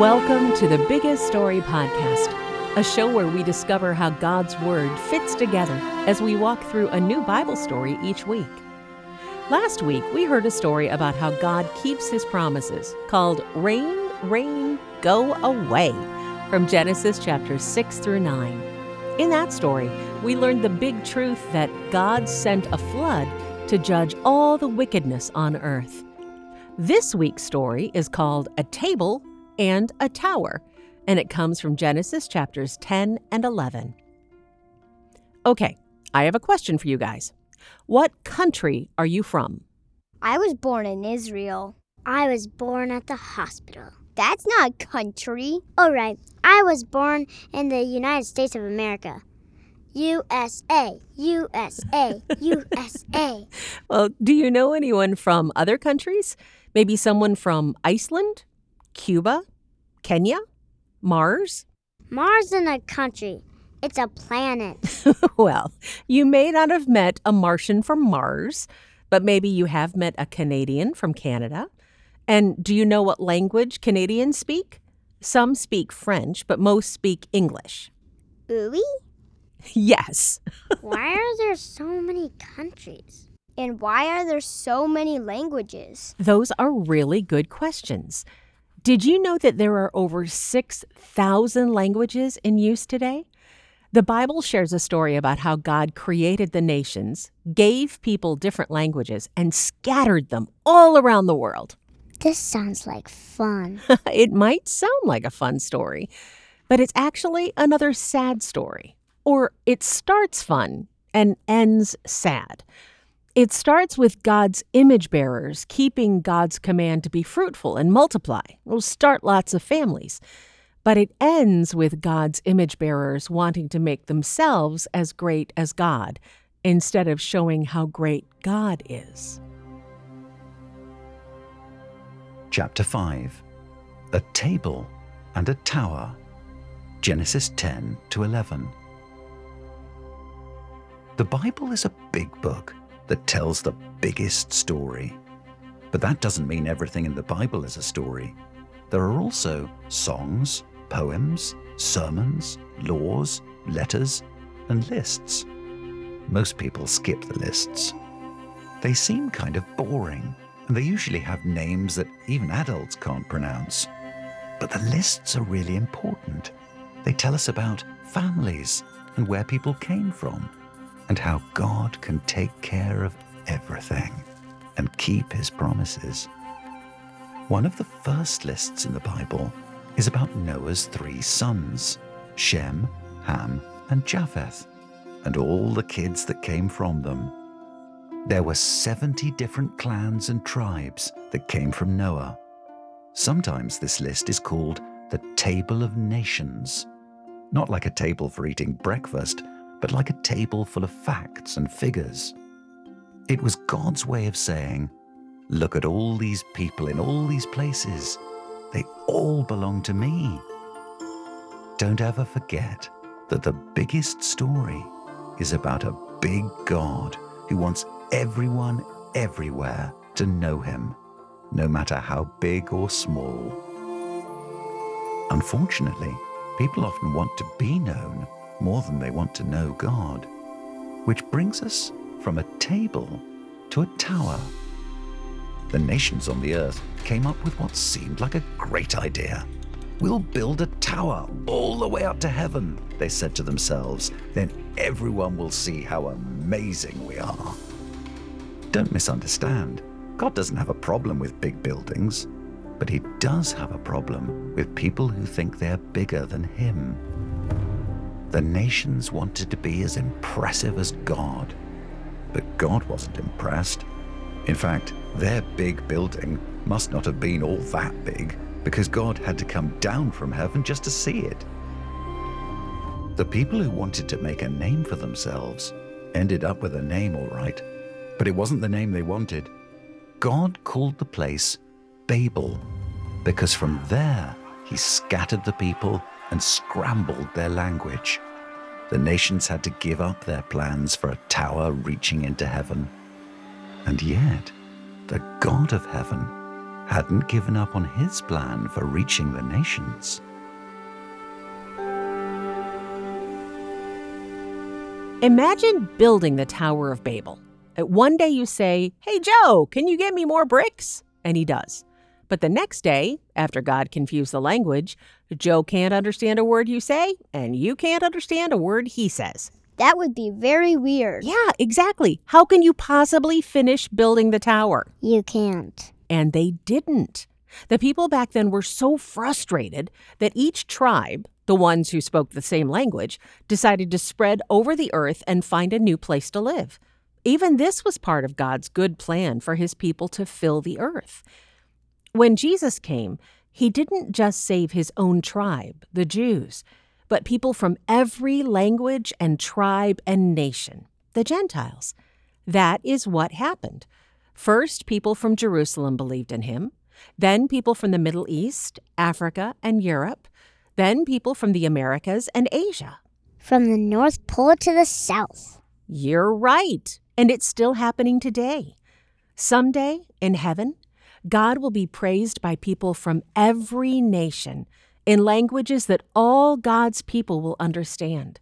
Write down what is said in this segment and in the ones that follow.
Welcome to the Biggest Story Podcast, a show where we discover how God's Word fits together as we walk through a new Bible story each week. Last week, we heard a story about how God keeps his promises called Rain, Rain, Go Away from Genesis chapters 6 through 9. In that story, we learned the big truth that God sent a flood to judge all the wickedness on earth. This week's story is called A Table and a Tower, and it comes from Genesis chapters 10 and 11. Okay, I have a question for you guys. What country are you from? I was born in Israel. I was born at the hospital. That's not a country. All right, I was born in the United States of America. USA, USA, USA. Well, do you know anyone from other countries? Maybe someone from Iceland, Cuba, Kenya, Mars? Mars isn't a country, it's a planet. well, you may not have met a Martian from Mars, but maybe you have met a Canadian from Canada. And do you know what language Canadians speak? Some speak French, but most speak English. Oui? Yes. Why are there so many countries? And why are there so many languages? Those are really good questions. Did you know that there are over 6,000 languages in use today? The Bible shares a story about how God created the nations, gave people different languages, and scattered them all around the world. This sounds like fun. it might sound like a fun story, but it's actually another sad story. Or it starts fun and ends sad. It starts with God's image bearers keeping God's command to be fruitful and multiply. We'll start lots of families. But it ends with God's image bearers wanting to make themselves as great as God instead of showing how great God is. Chapter 5 A Table and a Tower. Genesis 10 to 11. The Bible is a big book that tells the biggest story. But that doesn't mean everything in the Bible is a story. There are also songs, poems, sermons, laws, letters, and lists. Most people skip the lists. They seem kind of boring and they usually have names that even adults can't pronounce. But the lists are really important. They tell us about families and where people came from, and how God can take care of everything and keep his promises. One of the first lists in the Bible is about Noah's three sons Shem, Ham, and Japheth, and all the kids that came from them there were 70 different clans and tribes that came from Noah. Sometimes this list is called the Table of Nations. Not like a table for eating breakfast, but like a table full of facts and figures. It was God's way of saying, Look at all these people in all these places. They all belong to me. Don't ever forget that the biggest story is about a big God who wants everyone everywhere to know him, no matter how big or small. Unfortunately, people often want to be known more than they want to know God, which brings us from a table to a tower. The nations on the earth came up with what seemed like a great idea. We'll build a tower all the way up to heaven, they said to themselves. Then everyone will see how amazing we are. Don't misunderstand. God doesn't have a problem with big buildings, but He does have a problem with people who think they're bigger than Him. The nations wanted to be as impressive as God, but God wasn't impressed. In fact, their big building must not have been all that big because God had to come down from heaven just to see it. The people who wanted to make a name for themselves ended up with a name all right, but it wasn't the name they wanted. God called the place Babel because from there he scattered the people and scrambled their language. The nations had to give up their plans for a tower reaching into heaven. And yet, the God of heaven hadn't given up on his plan for reaching the nations. Imagine building the Tower of Babel. One day you say, Hey Joe, can you get me more bricks? And he does. But the next day, after God confused the language, Joe can't understand a word you say, and you can't understand a word he says. That would be very weird. Yeah, exactly. How can you possibly finish building the tower? You can't. And they didn't. The people back then were so frustrated that each tribe, the ones who spoke the same language, decided to spread over the earth and find a new place to live. Even this was part of God's good plan for his people to fill the earth. When Jesus came, he didn't just save his own tribe, the Jews, but people from every language and tribe and nation, the Gentiles. That is what happened. First, people from Jerusalem believed in him, then, people from the Middle East, Africa, and Europe, then, people from the Americas and Asia. From the North Pole to the South. You're right, and it's still happening today. Someday, in heaven, God will be praised by people from every nation in languages that all God's people will understand.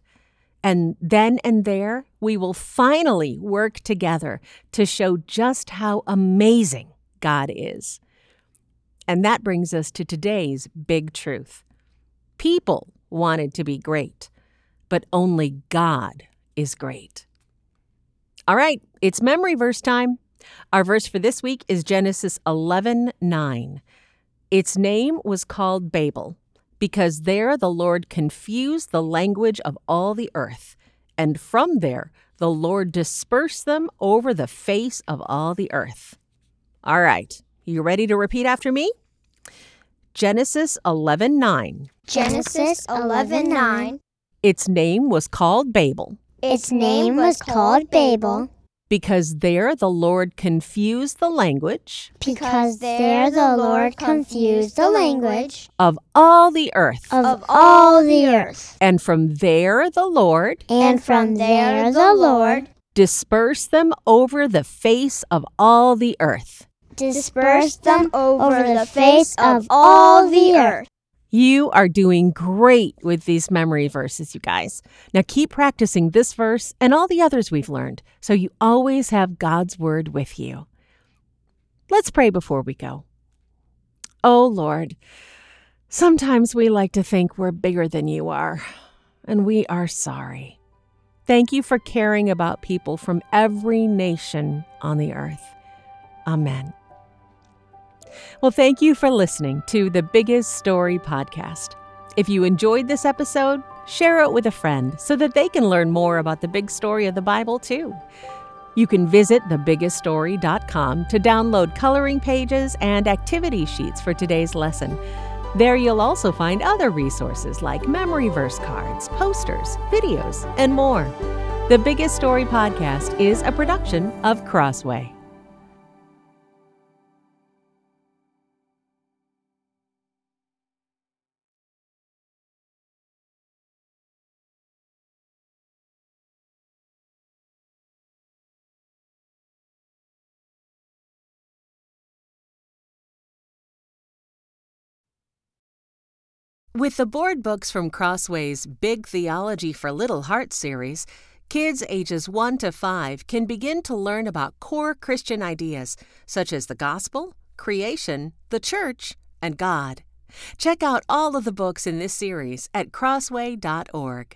And then and there, we will finally work together to show just how amazing God is. And that brings us to today's big truth. People wanted to be great, but only God is great. All right, it's memory verse time. Our verse for this week is Genesis 11:9. Its name was called Babel because there the Lord confused the language of all the earth, and from there the Lord dispersed them over the face of all the earth. All right, you ready to repeat after me? Genesis 11:9. Genesis 11:9. Its name was called Babel Its name was called Babel because there the Lord confused the language because there the Lord confused the language of all the earth. of all the earth. And from there the Lord And from there the Lord dispersed them over the face of all the earth. dispersed them over the face of all the earth. You are doing great with these memory verses, you guys. Now keep practicing this verse and all the others we've learned so you always have God's word with you. Let's pray before we go. Oh Lord, sometimes we like to think we're bigger than you are, and we are sorry. Thank you for caring about people from every nation on the earth. Amen. Well, thank you for listening to the Biggest Story podcast. If you enjoyed this episode, share it with a friend so that they can learn more about the big story of the Bible too. You can visit thebiggeststory.com to download coloring pages and activity sheets for today's lesson. There you'll also find other resources like memory verse cards, posters, videos, and more. The Biggest Story podcast is a production of Crossway. With the board books from Crossway's Big Theology for Little Hearts series, kids ages 1 to 5 can begin to learn about core Christian ideas such as the gospel, creation, the church, and God. Check out all of the books in this series at crossway.org.